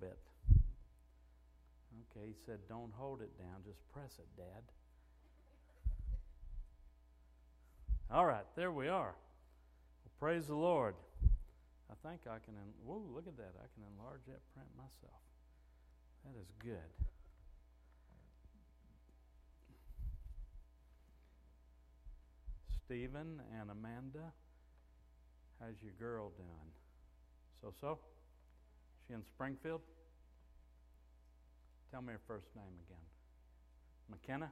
bit. Okay, he said, Don't hold it down, just press it, Dad. All right, there we are. Well, praise the Lord. I think I can, en- whoa, look at that. I can enlarge that print myself. That is good. Stephen and Amanda, how's your girl doing? So so? She in Springfield? Tell me her first name again. McKenna?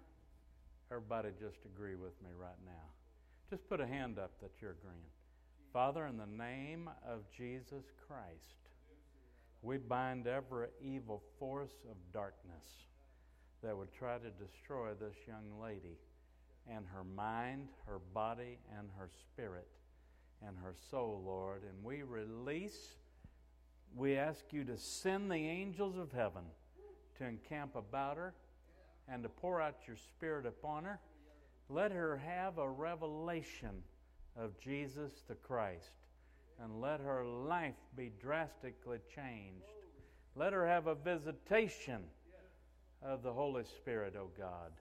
Everybody just agree with me right now. Just put a hand up that you're agreeing. Father, in the name of Jesus Christ, we bind every evil force of darkness that would try to destroy this young lady and her mind, her body, and her spirit and her soul, Lord. And we release, we ask you to send the angels of heaven to encamp about her and to pour out your spirit upon her. Let her have a revelation of Jesus the Christ and let her life be drastically changed. Let her have a visitation of the Holy Spirit, O oh God.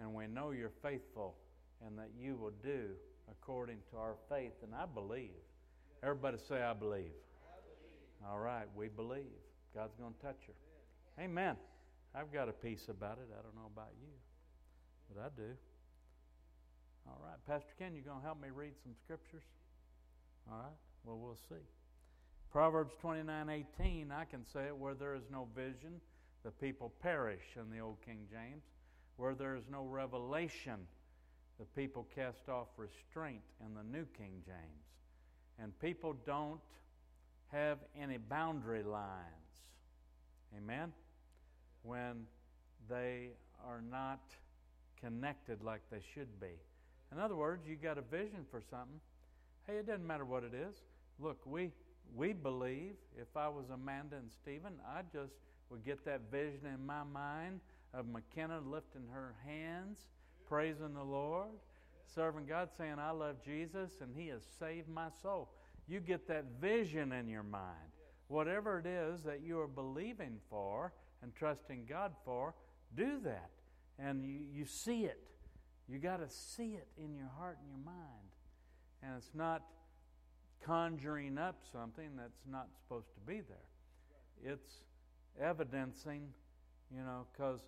And we know you're faithful and that you will do according to our faith. And I believe. Everybody say, I believe. All right, we believe. God's going to touch her. Amen. I've got a peace about it. I don't know about you, but I do. All right, Pastor Ken, you going to help me read some scriptures? All right, well, we'll see. Proverbs 29 18, I can say it where there is no vision, the people perish in the Old King James. Where there is no revelation, the people cast off restraint in the New King James. And people don't have any boundary lines. Amen? When they are not connected like they should be. In other words, you got a vision for something. Hey, it doesn't matter what it is. Look, we we believe if I was Amanda and Stephen, I just would get that vision in my mind of McKenna lifting her hands, praising the Lord, serving God, saying, I love Jesus and He has saved my soul. You get that vision in your mind. Whatever it is that you are believing for and trusting God for, do that. And you, you see it. You got to see it in your heart and your mind. And it's not conjuring up something that's not supposed to be there. It's evidencing, you know, because,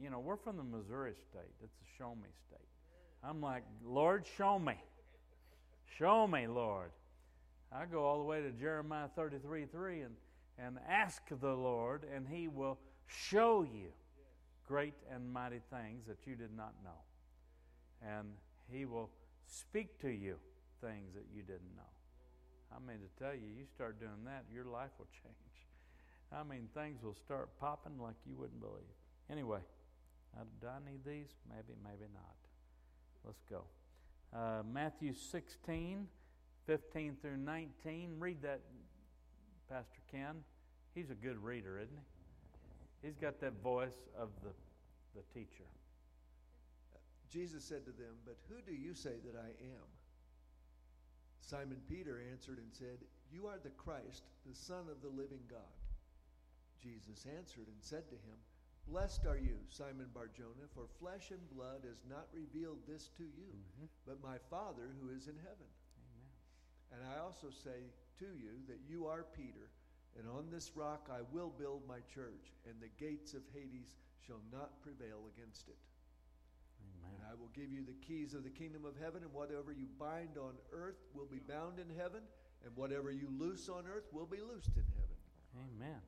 you know, we're from the Missouri state. It's a show me state. I'm like, Lord, show me. Show me, Lord. I go all the way to Jeremiah 33 3 and, and ask the Lord, and He will show you great and mighty things that you did not know. And He will speak to you things that you didn't know. I mean, to tell you, you start doing that, your life will change. I mean, things will start popping like you wouldn't believe. Anyway, do I need these? Maybe, maybe not. Let's go. Uh, Matthew 16, 15 through 19. Read that, Pastor Ken. He's a good reader, isn't he? He's got that voice of the, the teacher. Jesus said to them, But who do you say that I am? Simon Peter answered and said, You are the Christ, the Son of the living God. Jesus answered and said to him, Blessed are you, Simon Barjona, for flesh and blood has not revealed this to you, mm-hmm. but my Father who is in heaven. And I also say to you that you are Peter, and on this rock I will build my church, and the gates of Hades shall not prevail against it. Amen. And I will give you the keys of the kingdom of heaven, and whatever you bind on earth will be bound in heaven, and whatever you loose on earth will be loosed in heaven. Amen.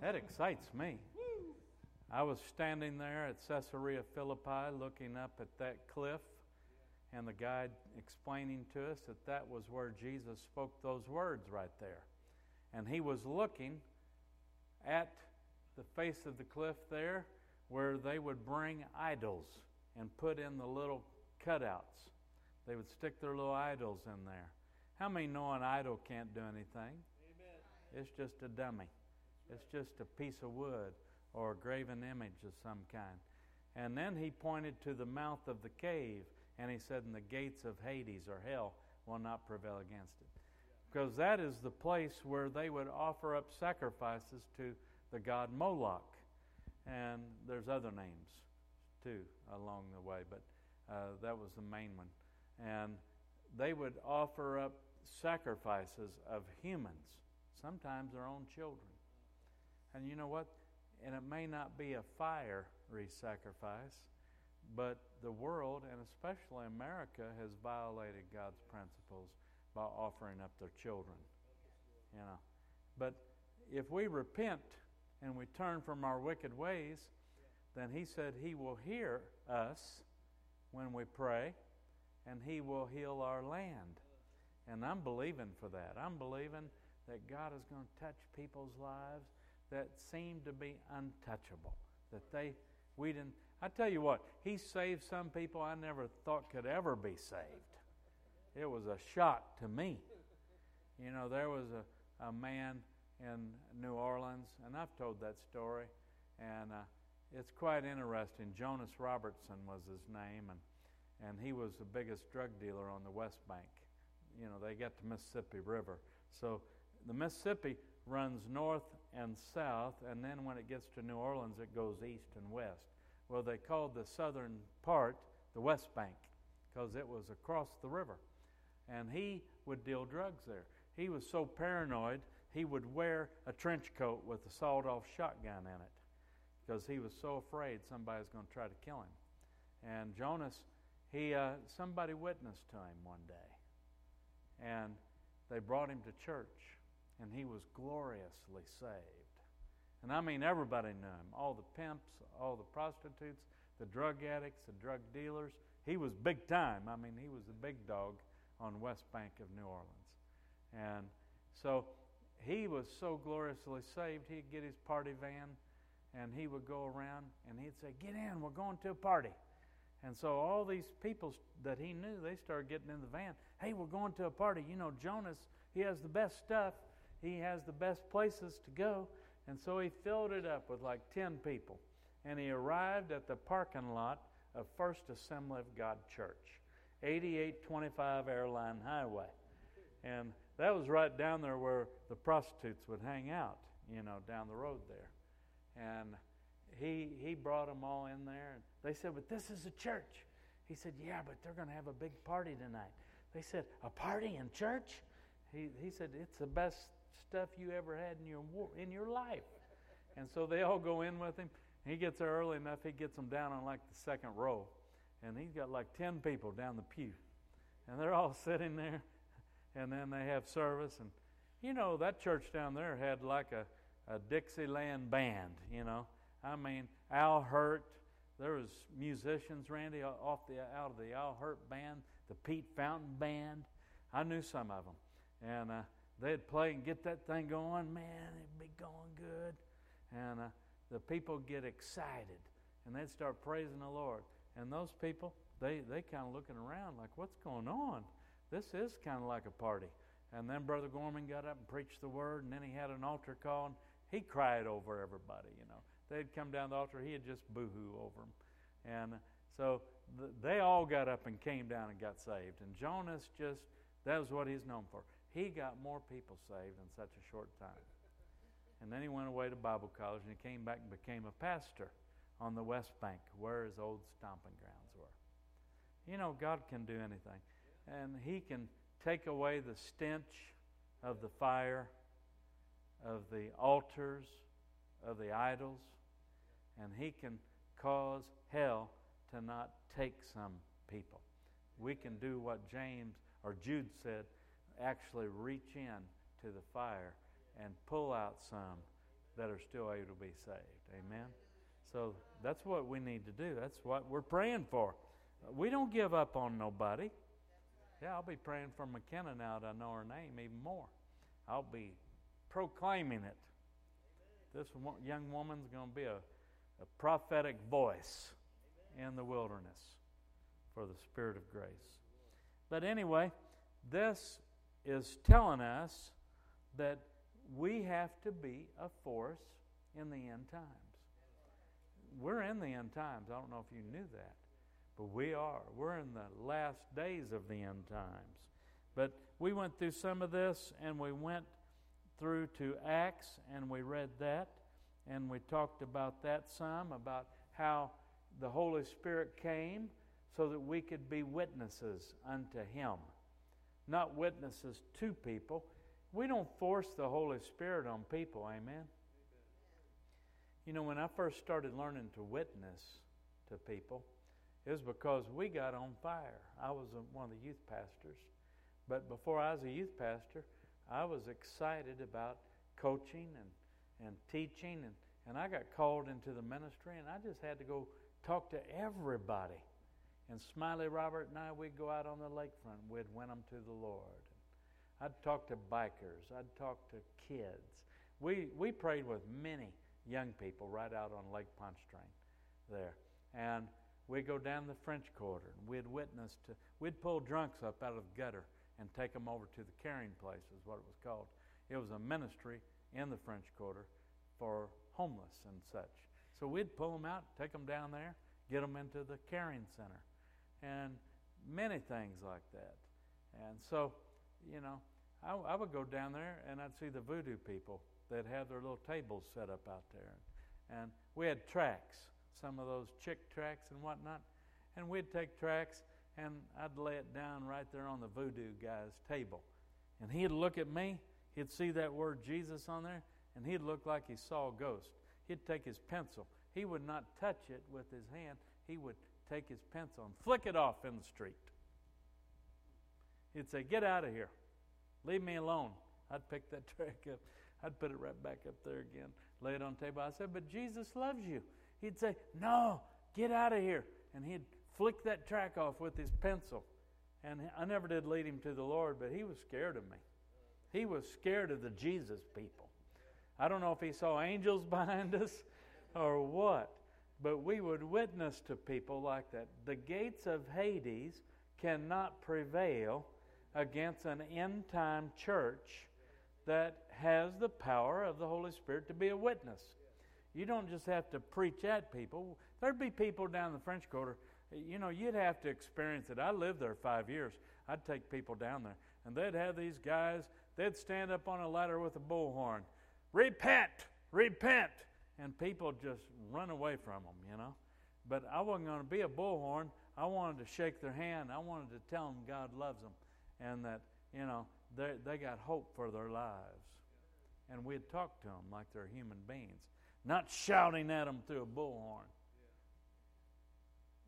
that excites me. I was standing there at Caesarea Philippi looking up at that cliff, and the guide explaining to us that that was where Jesus spoke those words right there. And he was looking at the face of the cliff there where they would bring idols and put in the little cutouts. They would stick their little idols in there. How many know an idol can't do anything? Amen. It's just a dummy. It's just a piece of wood or a graven image of some kind. And then he pointed to the mouth of the cave and he said, And the gates of Hades or hell will not prevail against it. because that is the place where they would offer up sacrifices to the god Moloch. And there's other names too along the way, but uh, that was the main one. And they would offer up sacrifices of humans, sometimes their own children. And you know what? And it may not be a fiery sacrifice, but the world, and especially America, has violated God's principles by offering up their children. You know. But if we repent and we turn from our wicked ways, then he said he will hear us when we pray and he will heal our land. And I'm believing for that. I'm believing that God is going to touch people's lives that seem to be untouchable. That they we didn't I tell you what, he saved some people I never thought could ever be saved. It was a shock to me. You know, there was a, a man in New Orleans, and I've told that story, and uh, it's quite interesting. Jonas Robertson was his name, and, and he was the biggest drug dealer on the West Bank. You know, they get the Mississippi River. So the Mississippi runs north and south, and then when it gets to New Orleans, it goes east and west. Well, they called the southern part the West Bank because it was across the river. And he would deal drugs there. He was so paranoid, he would wear a trench coat with a sawed off shotgun in it because he was so afraid somebody's going to try to kill him. And Jonas, he, uh, somebody witnessed to him one day. And they brought him to church, and he was gloriously saved. And I mean, everybody knew him all the pimps, all the prostitutes, the drug addicts, the drug dealers. He was big time. I mean, he was the big dog on West Bank of New Orleans. And so he was so gloriously saved, he'd get his party van and he would go around and he'd say, Get in, we're going to a party. And so all these people that he knew, they started getting in the van. Hey, we're going to a party. You know, Jonas, he has the best stuff, he has the best places to go. And so he filled it up with like 10 people. And he arrived at the parking lot of First Assembly of God Church, 8825 Airline Highway. And that was right down there where the prostitutes would hang out, you know, down the road there. And he, he brought them all in there. And they said, But this is a church. He said, Yeah, but they're going to have a big party tonight. They said, A party in church? He, he said, It's the best stuff you ever had in your in your life. And so they all go in with him. He gets there early enough, he gets them down on like the second row. And he's got like 10 people down the pew. And they're all sitting there. And then they have service. And, you know, that church down there had like a, a Dixieland band, you know. I mean, Al Hirt. There was musicians, Randy, off the out of the Al Hirt band, the Pete Fountain band. I knew some of them. And uh, they'd play and get that thing going, man, it'd be going good. And uh, the people get excited and they'd start praising the Lord. And those people, they, they kind of looking around like, what's going on? This is kind of like a party. And then Brother Gorman got up and preached the word, and then he had an altar call, and he cried over everybody, you know. They'd come down the altar, he'd just boo-hoo over them. And so th- they all got up and came down and got saved. And Jonas just, that was what he's known for. He got more people saved in such a short time. And then he went away to Bible college and he came back and became a pastor on the West Bank where his old stomping grounds were. You know, God can do anything. And he can take away the stench of the fire, of the altars, of the idols, and he can cause hell to not take some people. We can do what James or Jude said actually reach in to the fire and pull out some that are still able to be saved. Amen? So that's what we need to do. That's what we're praying for. We don't give up on nobody. Yeah, I'll be praying for McKenna now that I know her name even more. I'll be proclaiming it. This young woman's going to be a, a prophetic voice in the wilderness for the Spirit of grace. But anyway, this is telling us that we have to be a force in the end times. We're in the end times. I don't know if you knew that, but we are. We're in the last days of the end times. But we went through some of this and we went through to Acts and we read that and we talked about that some about how the Holy Spirit came so that we could be witnesses unto Him. Not witnesses to people. We don't force the Holy Spirit on people, amen? You know, when I first started learning to witness to people, it was because we got on fire. I was one of the youth pastors. But before I was a youth pastor, I was excited about coaching and, and teaching, and, and I got called into the ministry, and I just had to go talk to everybody. And Smiley Robert and I, we'd go out on the lakefront. We'd win them to the Lord. I'd talk to bikers. I'd talk to kids. We, we prayed with many young people right out on Lake Pontchartrain there. And we'd go down the French Quarter. And we'd witness to, we'd pull drunks up out of the gutter and take them over to the carrying place, is what it was called. It was a ministry in the French Quarter for homeless and such. So we'd pull them out, take them down there, get them into the carrying center, and many things like that. And so, you know, I, I would go down there and I'd see the voodoo people that have their little tables set up out there. And we had tracks, some of those Chick tracts and whatnot. And we'd take tracks and I'd lay it down right there on the voodoo guy's table. And he'd look at me, he'd see that word Jesus on there, and he'd look like he saw a ghost. He'd take his pencil. He would not touch it with his hand. He would take his pencil and flick it off in the street. He'd say, Get out of here. Leave me alone. I'd pick that track up. I'd put it right back up there again, lay it on the table. I said, But Jesus loves you. He'd say, No, get out of here. And he'd flick that track off with his pencil. And I never did lead him to the Lord, but he was scared of me. He was scared of the Jesus people. I don't know if he saw angels behind us or what, but we would witness to people like that. The gates of Hades cannot prevail against an end time church that has the power of the Holy Spirit to be a witness. You don't just have to preach at people. There'd be people down the French Quarter, you know, you'd have to experience it. I lived there five years. I'd take people down there, and they'd have these guys, they'd stand up on a ladder with a bullhorn repent, repent. And people just run away from them, you know. But I wasn't going to be a bullhorn. I wanted to shake their hand. I wanted to tell them God loves them and that, you know, they, they got hope for their lives. And we'd talk to them like they're human beings, not shouting at them through a bullhorn.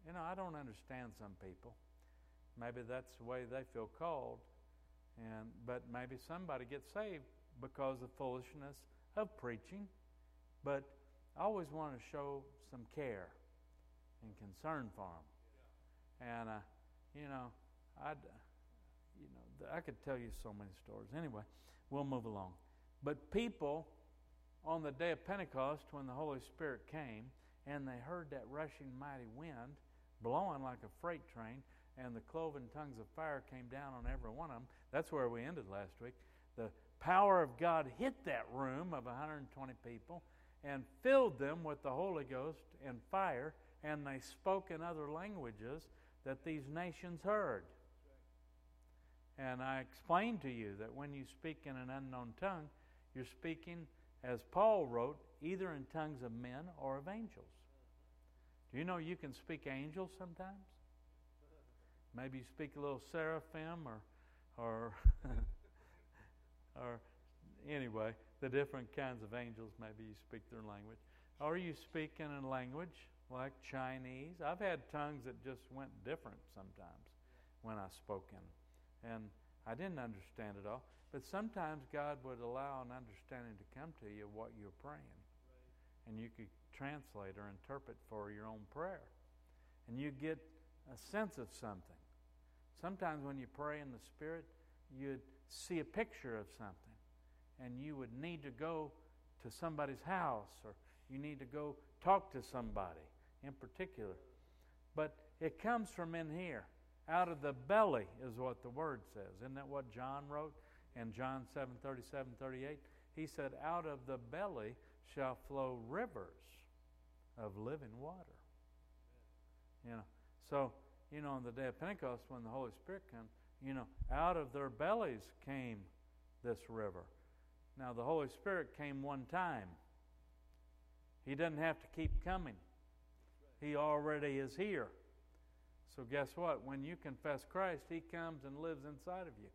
You know, I don't understand some people. Maybe that's the way they feel called. And, but maybe somebody gets saved because of the foolishness of preaching, but I always want to show some care and concern for them. And uh, you know, I'd, you know, I could tell you so many stories. Anyway, we'll move along. But people on the day of Pentecost, when the Holy Spirit came, and they heard that rushing mighty wind blowing like a freight train, and the cloven tongues of fire came down on every one of them. That's where we ended last week. The power of God hit that room of 120 people and filled them with the Holy Ghost and fire, and they spoke in other languages that these nations heard. And I explained to you that when you speak in an unknown tongue, you're speaking, as Paul wrote, either in tongues of men or of angels. Do you know you can speak angels sometimes? Maybe you speak a little seraphim or, or or anyway, the different kinds of angels, maybe you speak their language. Or you speak in a language like Chinese. I've had tongues that just went different sometimes when I spoke in. And I didn't understand it all. But sometimes God would allow an understanding to come to you of what you're praying. And you could translate or interpret for your own prayer. And you get a sense of something. Sometimes when you pray in the Spirit, you'd see a picture of something and you would need to go to somebody's house or you need to go talk to somebody in particular. But it comes from in here. Out of the belly is what the word says. Isn't that what John wrote in John 7 37, 38? He said, Out of the belly shall flow rivers of living water. You know, so, you know, on the day of Pentecost, when the Holy Spirit comes, you know, out of their bellies came this river. Now, the Holy Spirit came one time. He doesn't have to keep coming, He already is here. So, guess what? When you confess Christ, He comes and lives inside of you.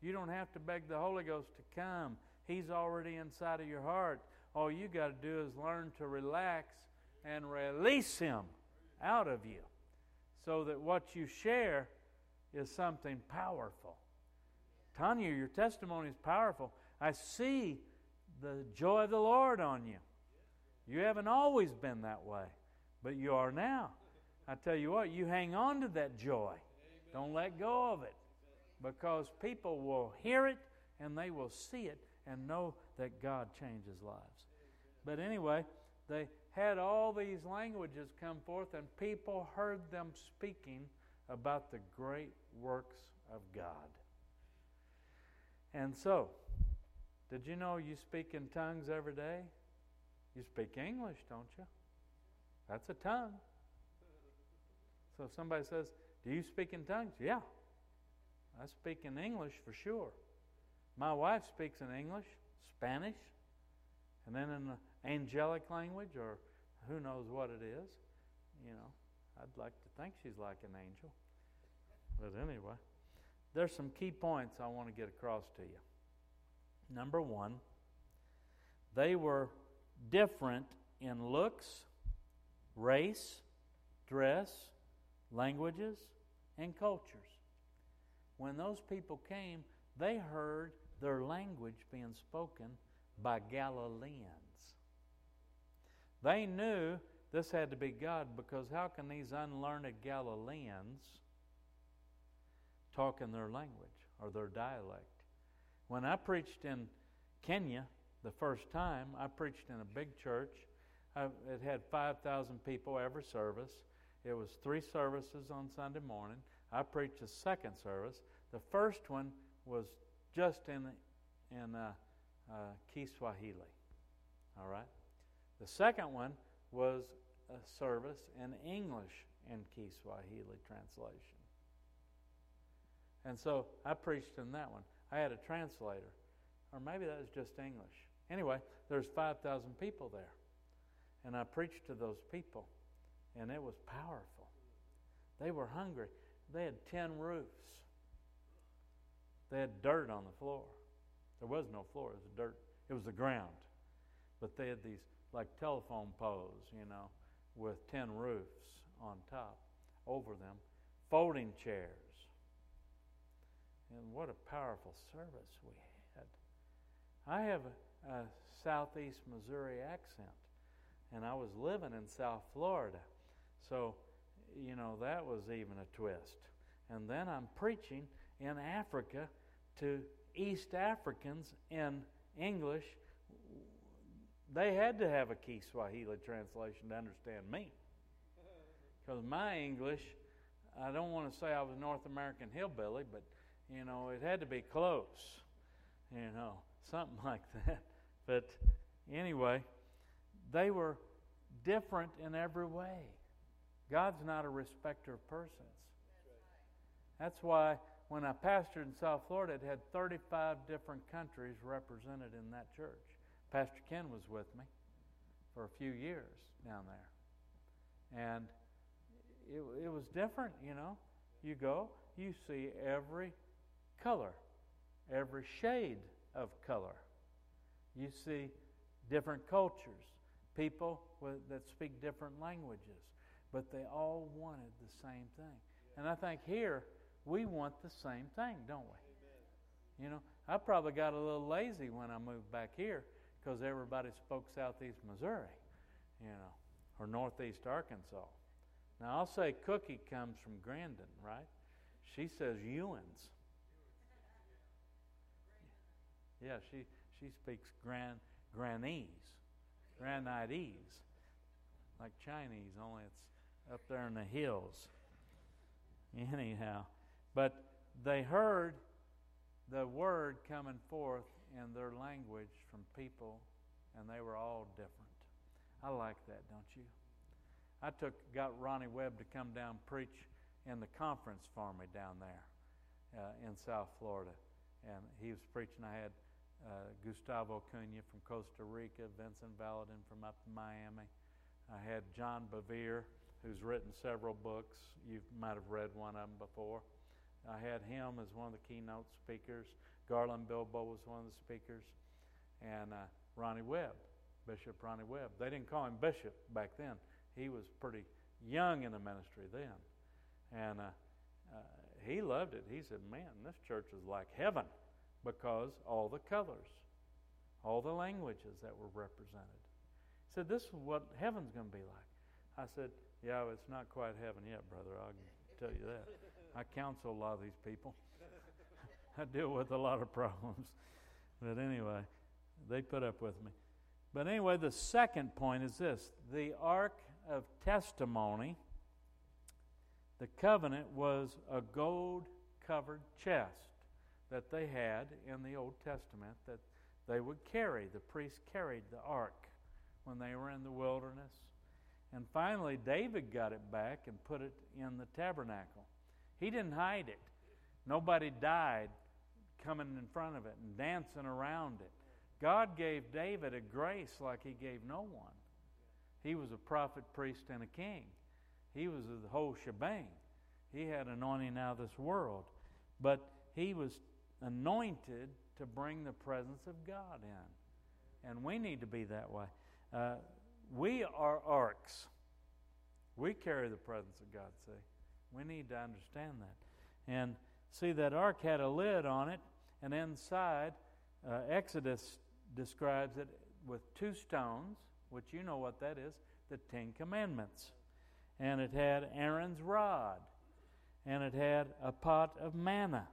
You don't have to beg the Holy Ghost to come, He's already inside of your heart. All you got to do is learn to relax and release Him out of you so that what you share is something powerful. Tanya, your testimony is powerful. I see the joy of the Lord on you. You haven't always been that way, but you are now. I tell you what, you hang on to that joy. Don't let go of it because people will hear it and they will see it and know that God changes lives. But anyway, they had all these languages come forth and people heard them speaking about the great works of God. And so, did you know you speak in tongues every day? You speak English, don't you? That's a tongue. So if somebody says, Do you speak in tongues? Yeah. I speak in English for sure. My wife speaks in English, Spanish, and then in the angelic language, or who knows what it is. You know, I'd like to think she's like an angel. But anyway, there's some key points I want to get across to you. Number one, they were different in looks, race, dress, languages, and cultures. When those people came, they heard their language being spoken by Galileans. They knew this had to be God because how can these unlearned Galileans talk in their language or their dialect? When I preached in Kenya the first time, I preached in a big church. I, it had 5,000 people every service. It was three services on Sunday morning. I preached a second service. The first one was just in, in uh, uh, Kiswahili. All right? The second one was a service in English in Kiswahili translation. And so I preached in that one. I had a translator, or maybe that was just English. Anyway, there's 5,000 people there. And I preached to those people, and it was powerful. They were hungry. They had 10 roofs. They had dirt on the floor. There was no floor, it was dirt. It was the ground. But they had these like telephone poles, you know, with 10 roofs on top over them, folding chairs. And what a powerful service we had. I have a, a southeast Missouri accent, and I was living in South Florida. So, you know, that was even a twist. And then I'm preaching in Africa to East Africans in English they had to have a Kiswahili translation to understand me. Because my English, I don't want to say I was North American hillbilly, but, you know, it had to be close. You know, something like that. But anyway, they were different in every way. God's not a respecter of persons. That's why when I pastored in South Florida, it had 35 different countries represented in that church. Pastor Ken was with me for a few years down there. And it, it was different, you know. You go, you see every color, every shade of color. You see different cultures, people with, that speak different languages, but they all wanted the same thing. And I think here we want the same thing, don't we? You know, I probably got a little lazy when I moved back here because everybody spoke southeast Missouri, you know, or northeast Arkansas. Now I'll say Cookie comes from Grandin, right? She says Ewans. Yeah, she she speaks Gran Granese, Granitese, like Chinese, only it's up there in the hills. Anyhow, but they heard the word coming forth in their language from people, and they were all different. I like that, don't you? I took got Ronnie Webb to come down preach in the conference for me down there, uh, in South Florida. And he was preaching. I had uh, Gustavo Cunha from Costa Rica, Vincent Valadin from up in Miami. I had John Bevere, who's written several books. You might have read one of them before. I had him as one of the keynote speakers. Garland Bilbo was one of the speakers. And uh, Ronnie Webb, Bishop Ronnie Webb. They didn't call him bishop back then. He was pretty young in the ministry then. And uh, uh, he loved it. He said, Man, this church is like heaven because all the colors, all the languages that were represented. He said, This is what heaven's going to be like. I said, Yeah, it's not quite heaven yet, brother. I can tell you that. I counsel a lot of these people. I deal with a lot of problems. But anyway, they put up with me. But anyway, the second point is this the Ark of Testimony, the covenant was a gold covered chest that they had in the Old Testament that they would carry. The priests carried the ark when they were in the wilderness. And finally, David got it back and put it in the tabernacle. He didn't hide it. Nobody died coming in front of it and dancing around it. God gave David a grace like he gave no one. He was a prophet, priest, and a king. He was the whole shebang. He had anointing out of this world. But he was anointed to bring the presence of God in. And we need to be that way. Uh, we are arks. We carry the presence of God, see. We need to understand that. And see, that ark had a lid on it, and inside, uh, Exodus describes it with two stones, which you know what that is the Ten Commandments. And it had Aaron's rod, and it had a pot of manna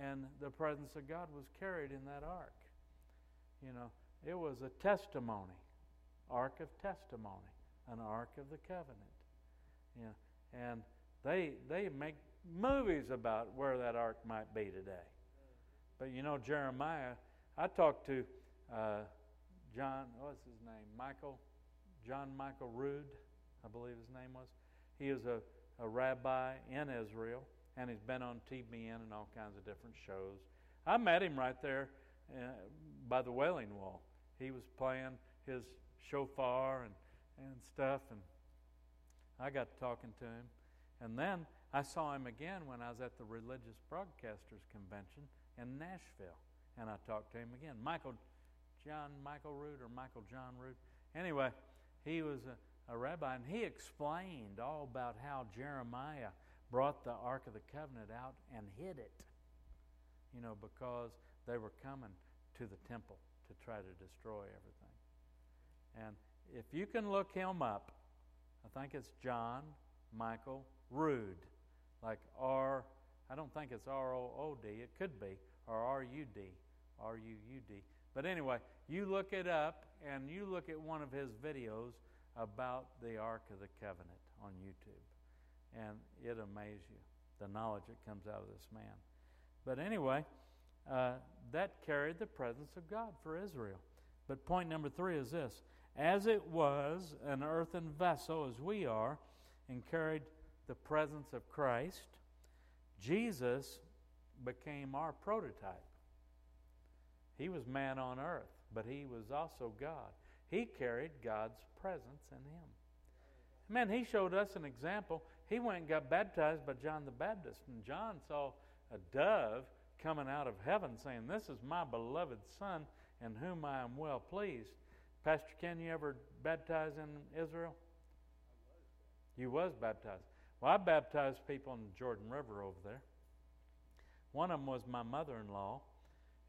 and the presence of God was carried in that ark. You know, it was a testimony, ark of testimony, an ark of the covenant. Yeah, and they they make movies about where that ark might be today. But you know, Jeremiah, I talked to uh, John, what's his name? Michael, John Michael Rood, I believe his name was. He is a, a rabbi in Israel and he's been on TBN and all kinds of different shows. I met him right there uh, by the Wailing Wall. He was playing his shofar and, and stuff, and I got talking to him. And then I saw him again when I was at the Religious Broadcasters Convention in Nashville, and I talked to him again. Michael John Michael Root or Michael John Root. Anyway, he was a, a rabbi, and he explained all about how Jeremiah brought the Ark of the Covenant out and hid it, you know, because they were coming to the temple to try to destroy everything. And if you can look him up, I think it's John Michael Rood, like R, I don't think it's R O O D, it could be, or R U D, R U U D. But anyway, you look it up and you look at one of his videos about the Ark of the Covenant on YouTube and it amazes you the knowledge that comes out of this man. But anyway, uh, that carried the presence of God for Israel. But point number three is this as it was an earthen vessel, as we are, and carried the presence of Christ, Jesus became our prototype. He was man on earth, but he was also God. He carried God's presence in him. Man, he showed us an example he went and got baptized by John the Baptist, and John saw a dove coming out of heaven saying, This is my beloved Son in whom I am well pleased. Pastor Ken, you ever baptized in Israel? You was baptized. Well, I baptized people in the Jordan River over there. One of them was my mother in law,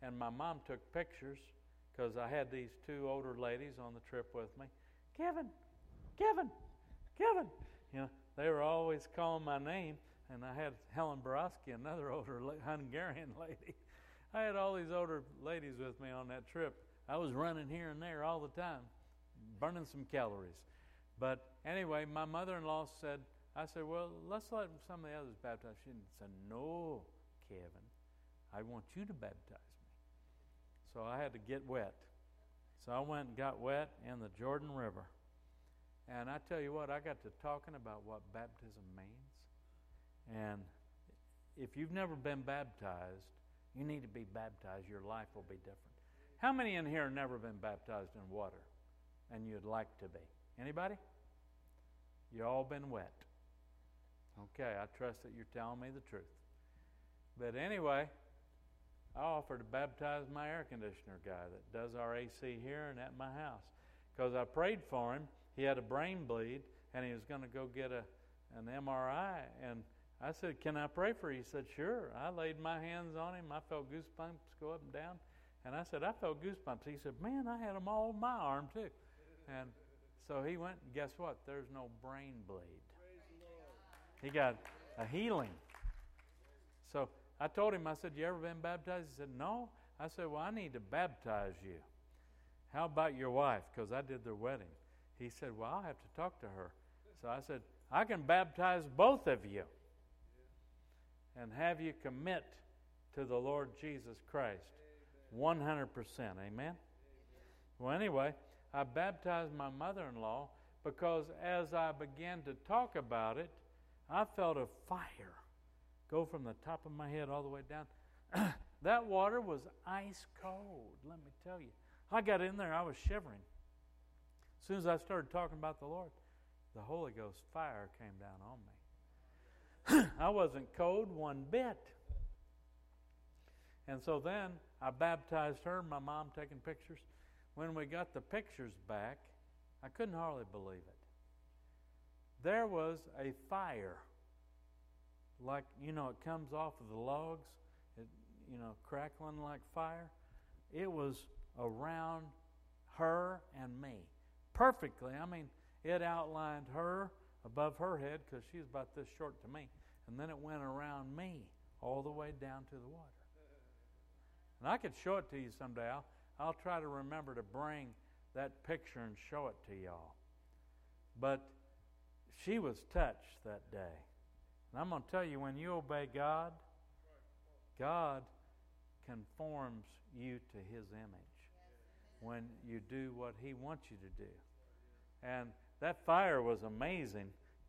and my mom took pictures because I had these two older ladies on the trip with me. Kevin, Kevin, Kevin. You know, they were always calling my name, and I had Helen Borowski, another older Hungarian lady. I had all these older ladies with me on that trip. I was running here and there all the time, burning some calories. But anyway, my mother in law said, I said, Well, let's let some of the others baptize. She said, No, Kevin, I want you to baptize me. So I had to get wet. So I went and got wet in the Jordan River. And I tell you what, I got to talking about what baptism means. And if you've never been baptized, you need to be baptized. Your life will be different. How many in here have never been baptized in water and you'd like to be? Anybody? You all been wet. Okay, I trust that you're telling me the truth. But anyway, I offered to baptize my air conditioner guy that does our AC here and at my house because I prayed for him. He had a brain bleed and he was going to go get a an MRI and I said, "Can I pray for you?" He said, "Sure." I laid my hands on him. I felt goosebumps go up and down. And I said, I felt goosebumps. He said, Man, I had them all on my arm too. And so he went, and guess what? There's no brain bleed. He got a healing. So I told him, I said, You ever been baptized? He said, No. I said, Well, I need to baptize you. How about your wife? Because I did their wedding. He said, Well, I'll have to talk to her. So I said, I can baptize both of you and have you commit to the Lord Jesus Christ 100%. Amen? Well, anyway, I baptized my mother in law because as I began to talk about it, I felt a fire go from the top of my head all the way down. that water was ice cold, let me tell you. I got in there, I was shivering. As soon as I started talking about the Lord, the Holy Ghost fire came down on me. I wasn't cold one bit. And so then I baptized her, my mom taking pictures. When we got the pictures back, I couldn't hardly believe it. There was a fire, like, you know, it comes off of the logs, it, you know, crackling like fire. It was around her and me perfectly. I mean, it outlined her above her head because she was about this short to me. And then it went around me all the way down to the water. And I could show it to you someday. I'll, I'll try to remember to bring that picture and show it to y'all. But she was touched that day. And I'm going to tell you when you obey God, God conforms you to His image when you do what He wants you to do. And that fire was amazing,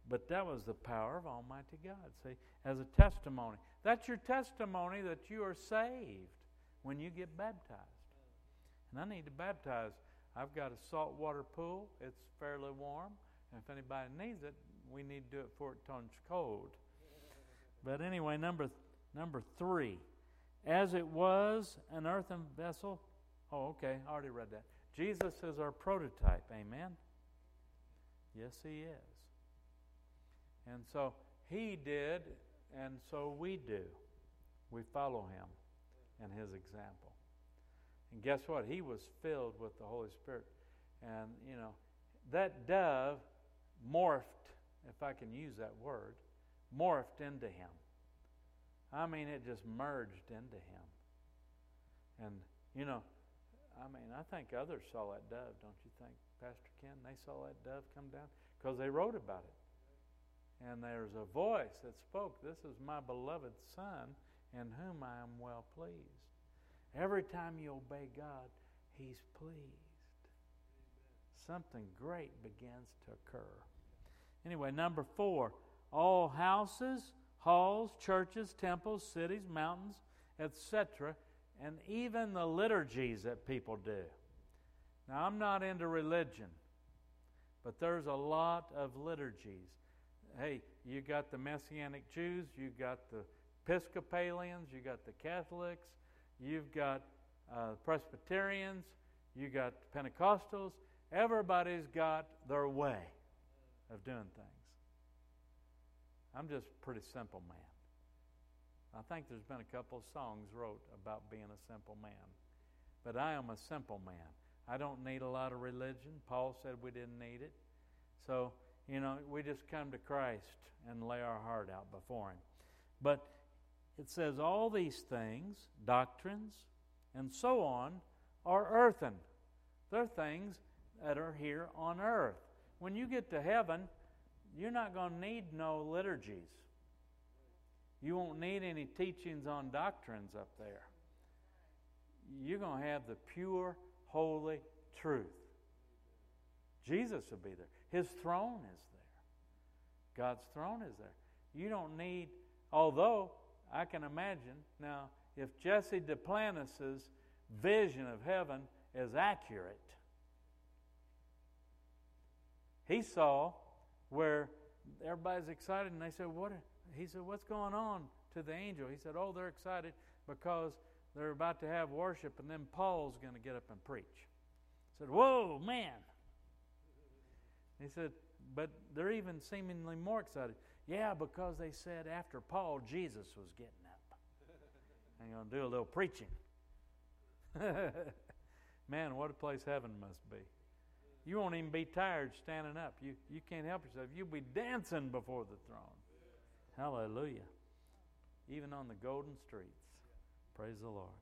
but that was the power of Almighty God. See, as a testimony. That's your testimony that you are saved when you get baptized. And I need to baptize. I've got a saltwater pool. It's fairly warm. And if anybody needs it, we need to do it before it turns cold. But anyway, number number three. As it was an earthen vessel. Oh, okay. I already read that. Jesus is our prototype. Amen. Yes, he is. And so he did, and so we do. We follow him and his example. And guess what? He was filled with the Holy Spirit. And, you know, that dove morphed, if I can use that word, morphed into him. I mean, it just merged into him. And, you know, I mean, I think others saw that dove, don't you think, Pastor Ken? They saw that dove come down because they wrote about it. And there's a voice that spoke, This is my beloved Son in whom I am well pleased. Every time you obey God, He's pleased. Something great begins to occur. Anyway, number four all houses, halls, churches, temples, cities, mountains, etc., and even the liturgies that people do. Now, I'm not into religion, but there's a lot of liturgies. Hey, you got the Messianic Jews, you got the Episcopalians, you got the Catholics, you've got uh, Presbyterians, you got Pentecostals. Everybody's got their way of doing things. I'm just a pretty simple man. I think there's been a couple of songs wrote about being a simple man. But I am a simple man. I don't need a lot of religion. Paul said we didn't need it. So, you know, we just come to Christ and lay our heart out before Him. But it says all these things, doctrines, and so on, are earthen. They're things that are here on earth. When you get to heaven, you're not going to need no liturgies. You won't need any teachings on doctrines up there. You're going to have the pure, holy truth. Jesus will be there. His throne is there. God's throne is there. You don't need, although I can imagine. Now, if Jesse Duplantis's vision of heaven is accurate, he saw where everybody's excited and they said, What? He said, What's going on to the angel? He said, Oh, they're excited because they're about to have worship and then Paul's going to get up and preach. He said, Whoa, man. He said, But they're even seemingly more excited. Yeah, because they said after Paul, Jesus was getting up. I'm going to do a little preaching. Man, what a place heaven must be. You won't even be tired standing up. You, you can't help yourself. You'll be dancing before the throne. Hallelujah. Even on the golden streets. Praise the Lord.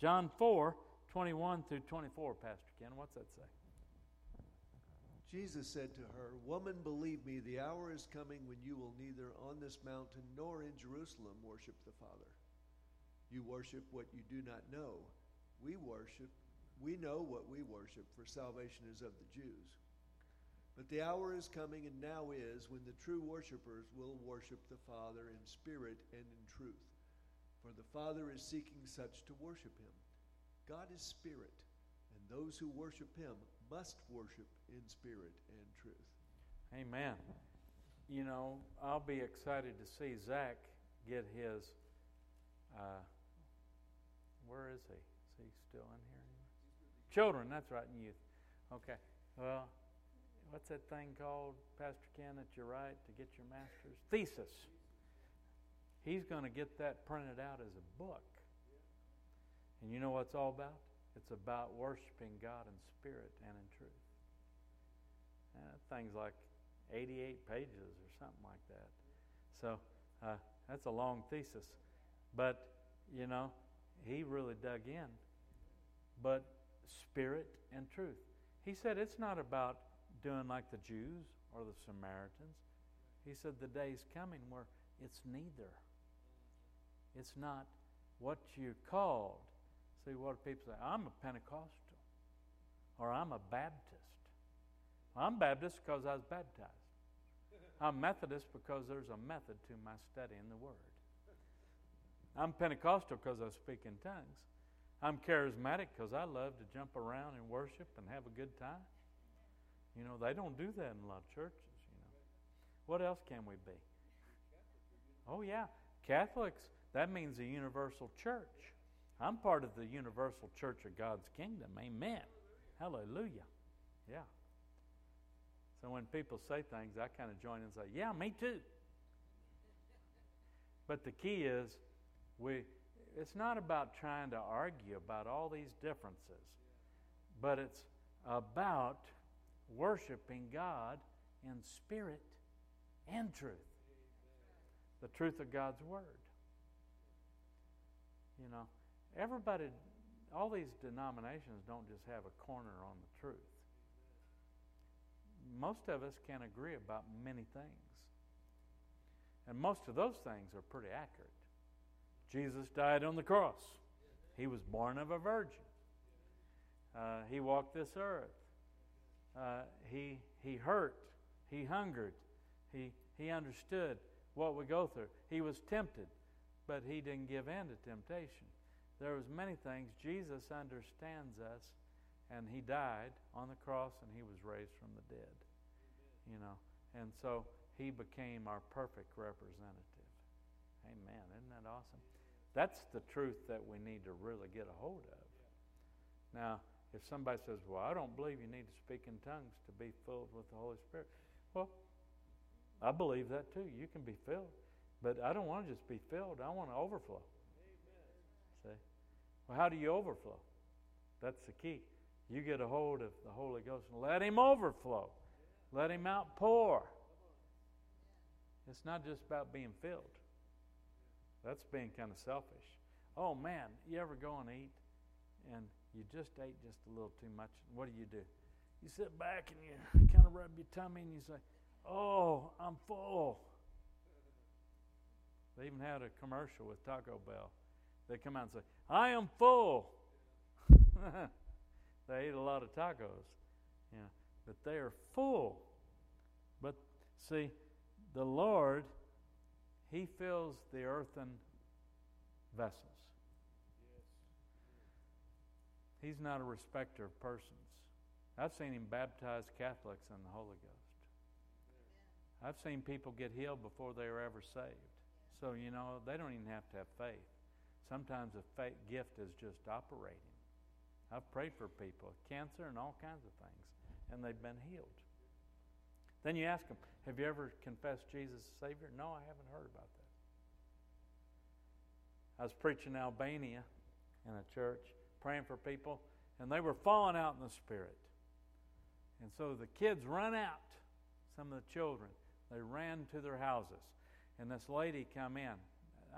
John 4, 21 through 24, Pastor Ken. What's that say? Jesus said to her, Woman, believe me, the hour is coming when you will neither on this mountain nor in Jerusalem worship the Father. You worship what you do not know. We worship, we know what we worship, for salvation is of the Jews. But the hour is coming, and now is, when the true worshippers will worship the Father in spirit and in truth. For the Father is seeking such to worship him. God is spirit, and those who worship him must worship in spirit and truth. Amen. You know, I'll be excited to see Zach get his. Uh, where is he? Is he still in here? Children, that's right, and youth. Okay. Well, what's that thing called, Pastor Ken, that you write to get your master's? Thesis. He's going to get that printed out as a book. And you know what it's all about? It's about worshiping God in spirit and in truth. Uh, things like 88 pages or something like that. So uh, that's a long thesis. But, you know, he really dug in. But spirit and truth. He said it's not about doing like the Jews or the Samaritans. He said the day's coming where it's neither. It's not what you're called See, what people say, I'm a Pentecostal or I'm a Baptist. I'm Baptist because I was baptized. I'm Methodist because there's a method to my study in the Word. I'm Pentecostal because I speak in tongues. I'm charismatic because I love to jump around and worship and have a good time. You know, they don't do that in a lot of churches, you know. What else can we be? Oh, yeah. Catholics, that means a universal church. I'm part of the universal church of God's kingdom. Amen. Hallelujah. Yeah. So when people say things, I kind of join in and say, Yeah, me too. But the key is we it's not about trying to argue about all these differences, but it's about worshiping God in spirit and truth. The truth of God's word. You know, Everybody, all these denominations don't just have a corner on the truth. Most of us can agree about many things. And most of those things are pretty accurate. Jesus died on the cross. He was born of a virgin. Uh, he walked this earth. Uh, he, he hurt. He hungered. He, he understood what we go through. He was tempted, but he didn't give in to temptation there was many things. Jesus understands us, and he died on the cross, and he was raised from the dead. You know, and so he became our perfect representative. Amen. Isn't that awesome? That's the truth that we need to really get a hold of. Now, if somebody says, Well, I don't believe you need to speak in tongues to be filled with the Holy Spirit, well, I believe that too. You can be filled. But I don't want to just be filled, I want to overflow. See? Well, how do you overflow? That's the key. You get a hold of the Holy Ghost and let Him overflow. Let Him outpour. It's not just about being filled. That's being kind of selfish. Oh man, you ever go and eat and you just ate just a little too much? What do you do? You sit back and you kind of rub your tummy and you say, Oh, I'm full. They even had a commercial with Taco Bell. They come out and say, I am full. they eat a lot of tacos, yeah, but they are full. But see, the Lord, He fills the earthen vessels. He's not a respecter of persons. I've seen him baptize Catholics in the Holy Ghost. I've seen people get healed before they were ever saved. So, you know, they don't even have to have faith. Sometimes a faith gift is just operating. I've prayed for people cancer and all kinds of things, and they've been healed. Then you ask them, Have you ever confessed Jesus as Savior? No, I haven't heard about that. I was preaching in Albania in a church, praying for people, and they were falling out in the Spirit. And so the kids run out, some of the children. They ran to their houses. And this lady come in.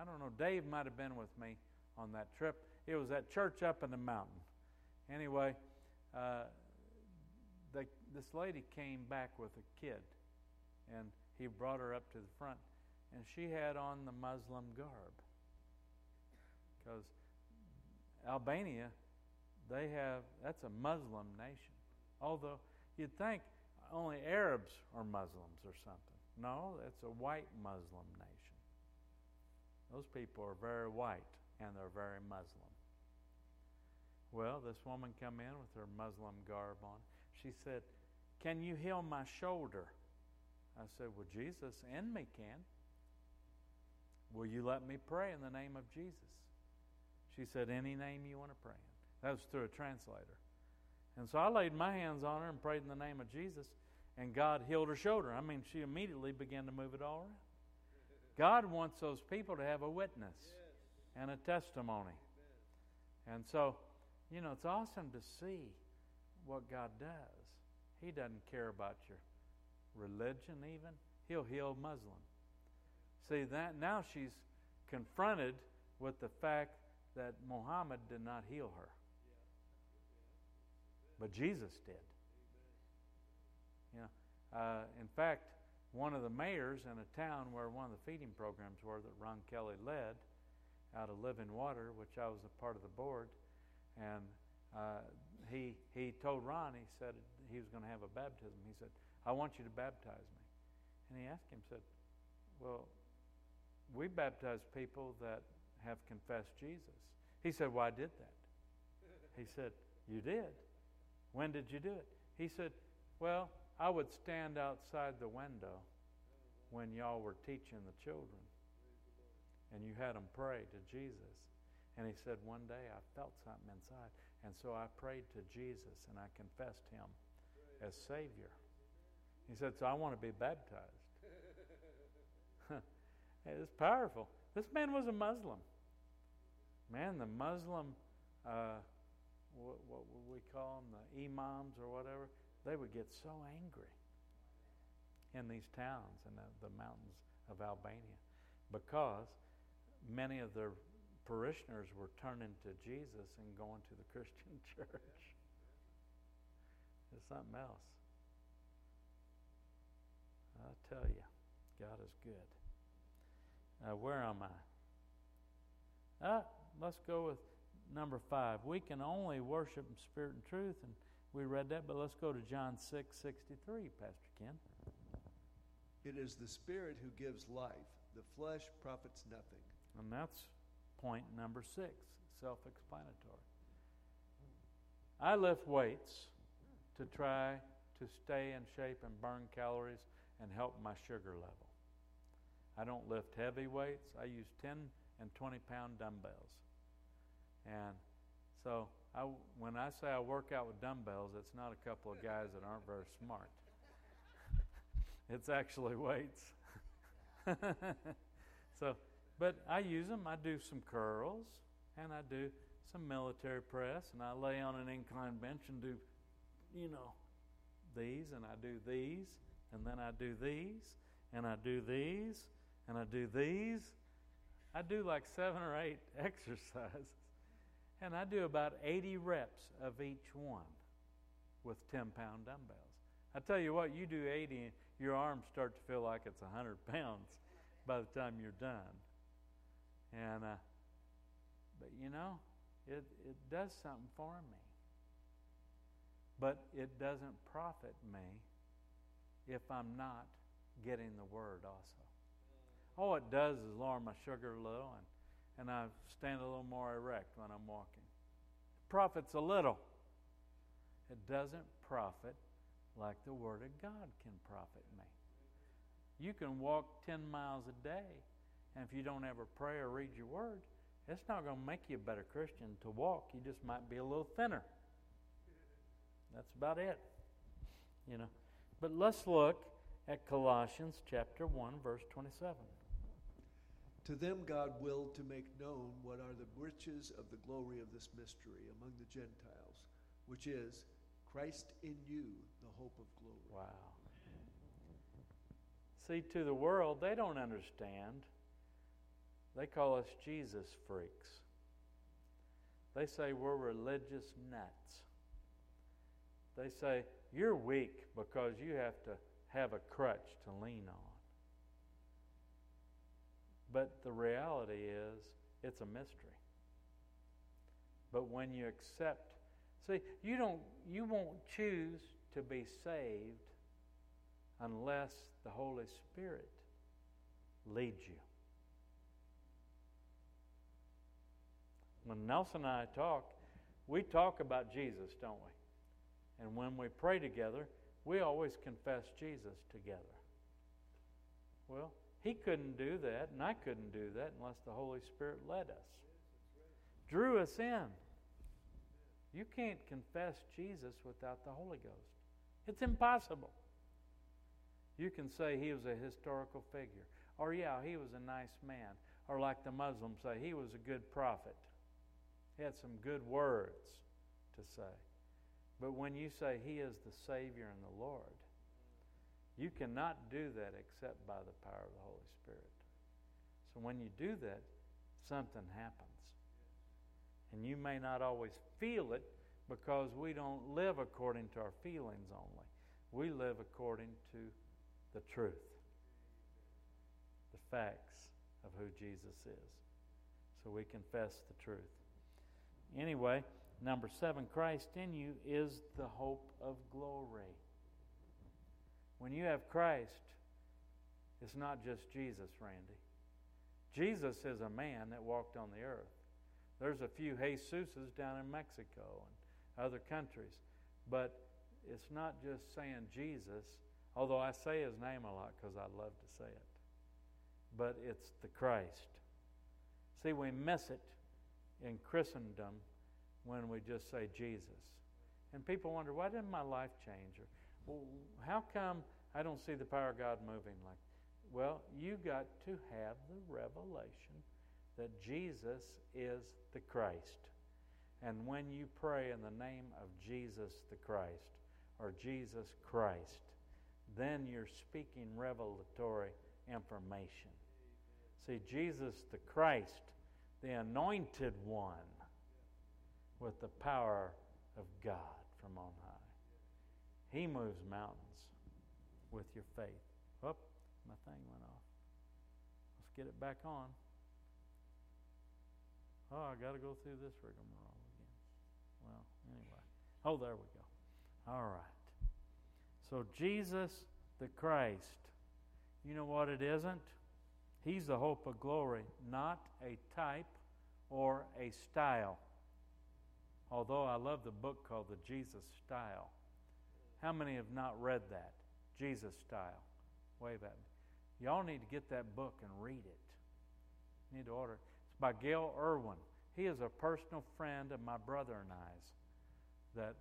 I don't know, Dave might have been with me on that trip. It was that church up in the mountain. Anyway, uh, they, this lady came back with a kid, and he brought her up to the front, and she had on the Muslim garb. Because Albania, they have, that's a Muslim nation. Although you'd think only Arabs are Muslims or something. No, it's a white Muslim nation. Those people are very white and they're very Muslim. Well, this woman come in with her Muslim garb on. She said, "Can you heal my shoulder?" I said, "Well, Jesus and me can." Will you let me pray in the name of Jesus? She said, Any name you want to pray in. That was through a translator. And so I laid my hands on her and prayed in the name of Jesus and God healed her shoulder. I mean, she immediately began to move it all around. God wants those people to have a witness and a testimony. And so, you know, it's awesome to see what God does. He doesn't care about your religion, even. He'll heal Muslim. See that now she's confronted with the fact that Muhammad did not heal her, but Jesus did. You know, uh, in fact, one of the mayors in a town where one of the feeding programs were that Ron Kelly led, out of Living Water, which I was a part of the board, and uh, he he told Ron, he said he was going to have a baptism. He said, "I want you to baptize me," and he asked him, said, "Well, we baptize people that have confessed Jesus." He said, "Well, I did that." He said, "You did? When did you do it?" He said, "Well." I would stand outside the window when y'all were teaching the children and you had them pray to Jesus. And he said, One day I felt something inside. And so I prayed to Jesus and I confessed him as Savior. He said, So I want to be baptized. it's powerful. This man was a Muslim. Man, the Muslim, uh, what, what would we call them, the imams or whatever, they would get so angry in these towns and the, the mountains of Albania because many of their parishioners were turning to Jesus and going to the Christian church. It's something else. I tell you, God is good. Uh, where am I? Uh, let's go with number five. We can only worship in spirit and truth, and we read that, but let's go to John 6 63, Pastor Ken. It is the Spirit who gives life, the flesh profits nothing. And that's point number six, self explanatory. I lift weights to try to stay in shape and burn calories and help my sugar level. I don't lift heavy weights, I use 10 and 20 pound dumbbells. And so I, when I say I work out with dumbbells, it's not a couple of guys that aren't very smart. it's actually weights. so, but I use them. I do some curls and I do some military press and I lay on an incline bench and do, you know, these and I do these and then I do these and I do these and I do these. I do like seven or eight exercises. And I do about 80 reps of each one with 10 pound dumbbells. I tell you what, you do 80, your arms start to feel like it's 100 pounds by the time you're done. And, uh, but you know, it, it does something for me. But it doesn't profit me if I'm not getting the word also. All it does is lower my sugar a little and and I stand a little more erect when I'm walking. It profits a little. It doesn't profit like the Word of God can profit me. You can walk 10 miles a day, and if you don't ever pray or read your Word, it's not going to make you a better Christian to walk. You just might be a little thinner. That's about it. You know. But let's look at Colossians chapter 1 verse 27. To them God willed to make known what are the riches of the glory of this mystery among the Gentiles, which is Christ in you, the hope of glory. Wow. See, to the world, they don't understand. They call us Jesus freaks. They say we're religious nuts. They say, You're weak because you have to have a crutch to lean on. But the reality is, it's a mystery. But when you accept, see, you don't, you won't choose to be saved unless the Holy Spirit leads you. When Nelson and I talk, we talk about Jesus, don't we? And when we pray together, we always confess Jesus together. Well, he couldn't do that, and I couldn't do that unless the Holy Spirit led us, drew us in. You can't confess Jesus without the Holy Ghost. It's impossible. You can say he was a historical figure, or yeah, he was a nice man, or like the Muslims say, he was a good prophet. He had some good words to say. But when you say he is the Savior and the Lord, you cannot do that except by the power of the Holy Spirit. So when you do that, something happens. And you may not always feel it because we don't live according to our feelings only. We live according to the truth, the facts of who Jesus is. So we confess the truth. Anyway, number seven, Christ in you is the hope of glory. When you have Christ, it's not just Jesus, Randy. Jesus is a man that walked on the earth. There's a few Jesuses down in Mexico and other countries, but it's not just saying Jesus, although I say his name a lot because I love to say it, but it's the Christ. See, we miss it in Christendom when we just say Jesus. And people wonder, why didn't my life change? Or well, how come I don't see the power of God moving like well, you got to have the revelation that Jesus is the Christ. And when you pray in the name of Jesus the Christ or Jesus Christ, then you're speaking revelatory information. See, Jesus the Christ, the anointed one with the power of God from on high. He moves mountains with your faith. Oh, my thing went off. Let's get it back on. Oh, I got to go through this rigmarole again. Well, anyway. Oh, there we go. All right. So, Jesus the Christ, you know what it isn't? He's the hope of glory, not a type or a style. Although I love the book called The Jesus Style. How many have not read that? Jesus Style. Wave at me. Y'all need to get that book and read it. You need to order it. It's by Gayle Erwin. He is a personal friend of my brother and I's that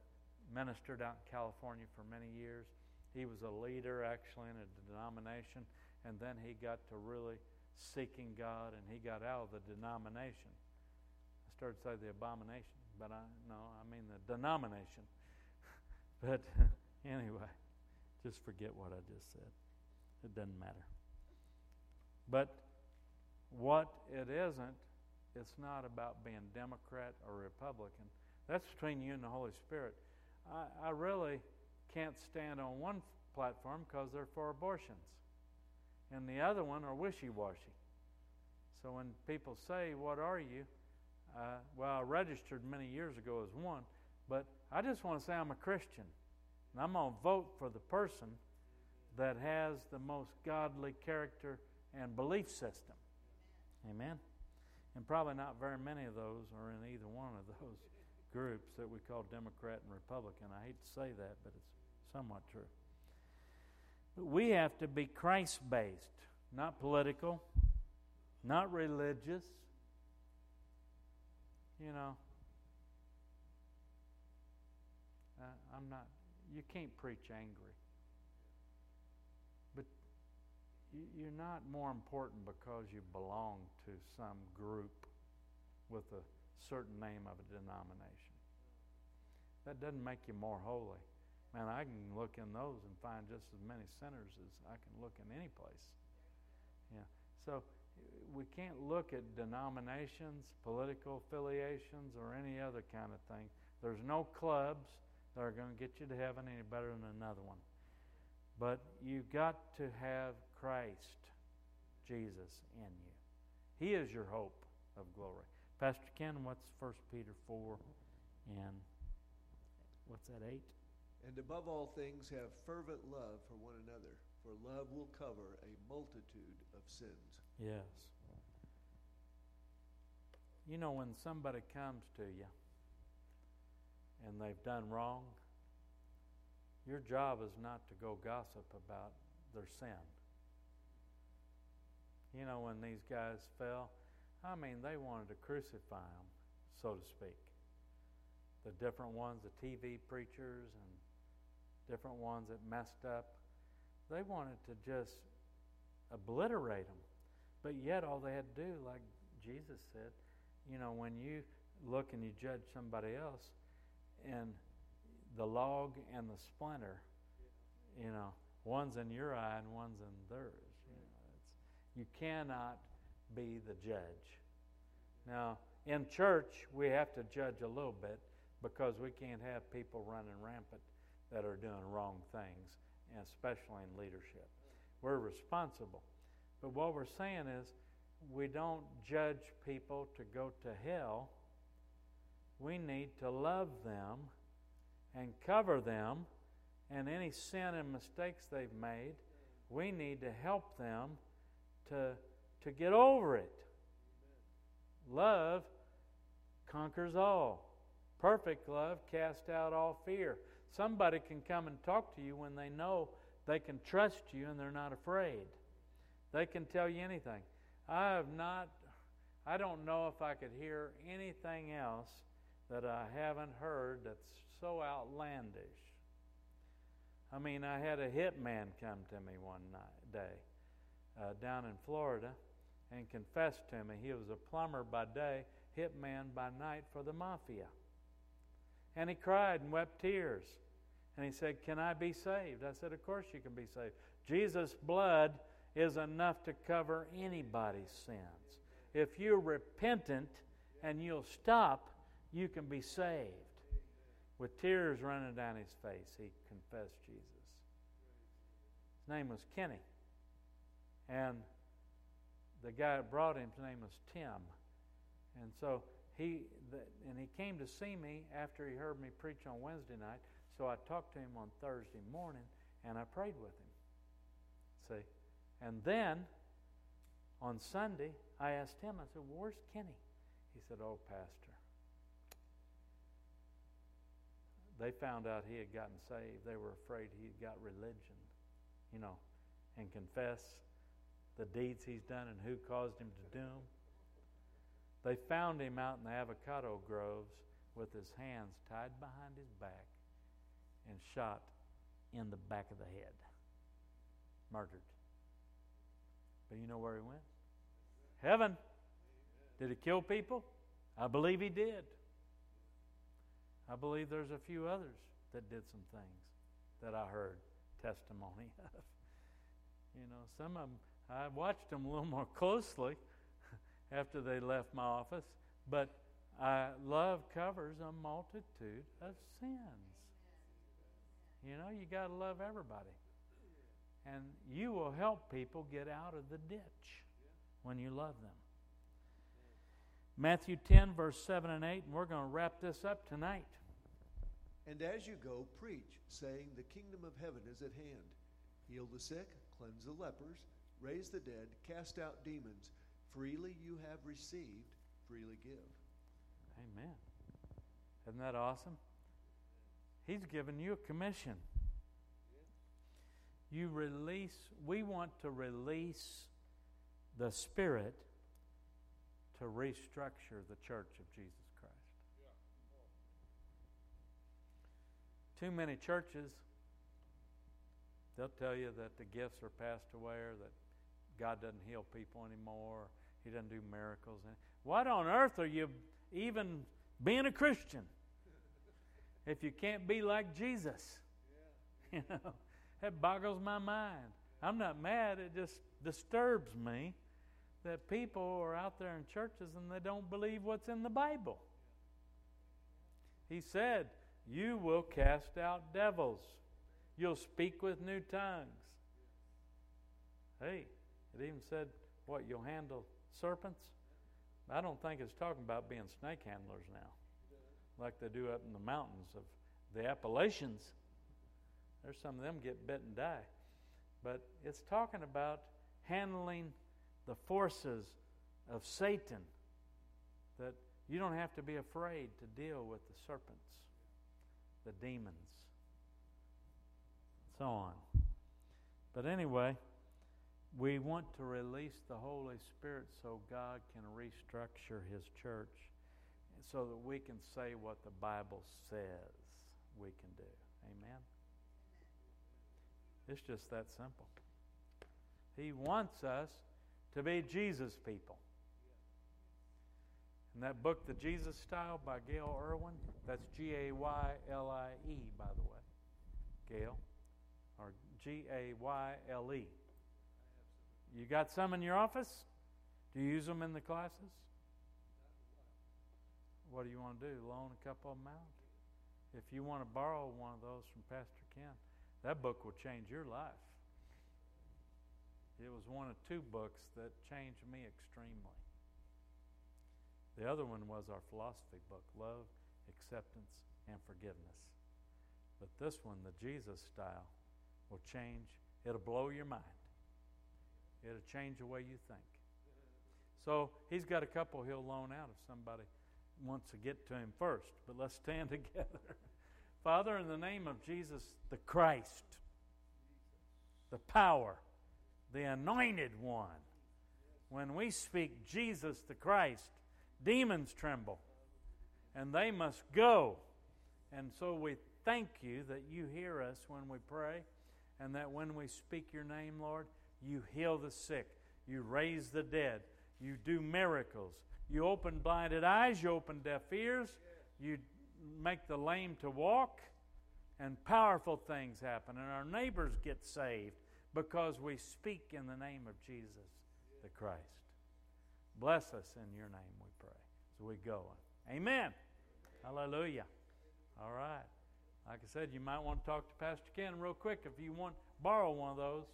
ministered out in California for many years. He was a leader actually in a denomination, and then he got to really seeking God, and he got out of the denomination. I started to say the abomination, but I no, I mean the denomination. but anyway, just forget what I just said. It doesn't matter. But what it isn't, it's not about being Democrat or Republican. That's between you and the Holy Spirit. I, I really can't stand on one platform because they're for abortions, and the other one are wishy washy. So when people say, What are you? Uh, well, I registered many years ago as one, but I just want to say I'm a Christian. And I'm going to vote for the person that has the most godly character and belief system. Amen. And probably not very many of those are in either one of those groups that we call Democrat and Republican. I hate to say that, but it's somewhat true. But we have to be Christ based, not political, not religious. You know, uh, I'm not, you can't preach angry. But you're not more important because you belong to some group with a certain name of a denomination. That doesn't make you more holy. Man, I can look in those and find just as many sinners as I can look in any place. Yeah. So we can't look at denominations, political affiliations, or any other kind of thing. There's no clubs that are going to get you to heaven any better than another one. But you've got to have Christ, Jesus, in you. He is your hope of glory. Pastor Ken, what's 1 Peter 4 and what's that, 8? And above all things, have fervent love for one another, for love will cover a multitude of sins. Yes. You know, when somebody comes to you and they've done wrong, your job is not to go gossip about their sin. You know, when these guys fell, I mean, they wanted to crucify them, so to speak. The different ones, the TV preachers and different ones that messed up, they wanted to just obliterate them. But yet, all they had to do, like Jesus said, you know, when you look and you judge somebody else, and the log and the splinter, you know, one's in your eye and one's in theirs. You, know, you cannot be the judge. Now, in church, we have to judge a little bit because we can't have people running rampant that are doing wrong things, especially in leadership. We're responsible. But what we're saying is we don't judge people to go to hell. We need to love them and cover them and any sin and mistakes they've made. We need to help them to, to get over it. Love conquers all. Perfect love casts out all fear. Somebody can come and talk to you when they know they can trust you and they're not afraid. They can tell you anything. I have not, I don't know if I could hear anything else that I haven't heard that's so outlandish. I mean, I had a hitman come to me one night, day uh, down in Florida and confessed to me he was a plumber by day, hitman by night for the mafia. And he cried and wept tears. And he said, Can I be saved? I said, Of course you can be saved. Jesus' blood is enough to cover anybody's sins. If you're repentant and you'll stop, you can be saved. With tears running down his face, he confessed Jesus. His name was Kenny. And the guy that brought him, his name was Tim. And so he, the, and he came to see me after he heard me preach on Wednesday night. So I talked to him on Thursday morning and I prayed with him. See? And then on Sunday, I asked him, I said, well, Where's Kenny? He said, Oh, Pastor. They found out he had gotten saved. They were afraid he had got religion, you know, and confess the deeds he's done and who caused him to do them. They found him out in the avocado groves with his hands tied behind his back and shot in the back of the head. Murdered. But you know where he went? Heaven. Did he kill people? I believe he did. I believe there's a few others that did some things that I heard testimony of. You know, some of them, I watched them a little more closely after they left my office, but I, love covers a multitude of sins. You know, you got to love everybody and you will help people get out of the ditch when you love them. Matthew 10, verse 7 and 8, and we're going to wrap this up tonight. And as you go, preach, saying, The kingdom of heaven is at hand. Heal the sick, cleanse the lepers, raise the dead, cast out demons. Freely you have received, freely give. Amen. Isn't that awesome? He's given you a commission. You release, we want to release the Spirit to restructure the church of Jesus Christ. Too many churches, they'll tell you that the gifts are passed away or that God doesn't heal people anymore, He doesn't do miracles. What on earth are you even being a Christian if you can't be like Jesus? You know, that boggles my mind. I'm not mad, it just disturbs me that people are out there in churches and they don't believe what's in the Bible. He said, You will cast out devils, you'll speak with new tongues. Hey, it even said, What, you'll handle serpents? I don't think it's talking about being snake handlers now, like they do up in the mountains of the Appalachians. There's some of them get bit and die. But it's talking about handling the forces of Satan that you don't have to be afraid to deal with the serpents, the demons, so on. But anyway, we want to release the Holy Spirit so God can restructure His church so that we can say what the Bible says we can do. Amen? It's just that simple. He wants us to be Jesus people. In that book, The Jesus Style by Gayle Erwin, that's G A Y L I E, by the way. Gayle, or G A Y L E. You got some in your office? Do you use them in the classes? What do you want to do? Loan a couple of them out? If you want to borrow one of those from Pastor Ken, that book will change your life. It was one of two books that changed me extremely. The other one was our philosophy book Love, Acceptance, and Forgiveness. But this one, the Jesus style, will change, it'll blow your mind. It'll change the way you think. So he's got a couple he'll loan out if somebody wants to get to him first. But let's stand together. Father, in the name of Jesus the Christ, the power, the anointed one. When we speak Jesus the Christ, demons tremble and they must go. And so we thank you that you hear us when we pray and that when we speak your name, Lord, you heal the sick, you raise the dead, you do miracles, you open blinded eyes, you open deaf ears, you make the lame to walk, and powerful things happen, and our neighbors get saved because we speak in the name of Jesus the Christ. Bless us in your name, we go. Amen. Hallelujah. All right. Like I said, you might want to talk to Pastor Ken real quick if you want borrow one of those.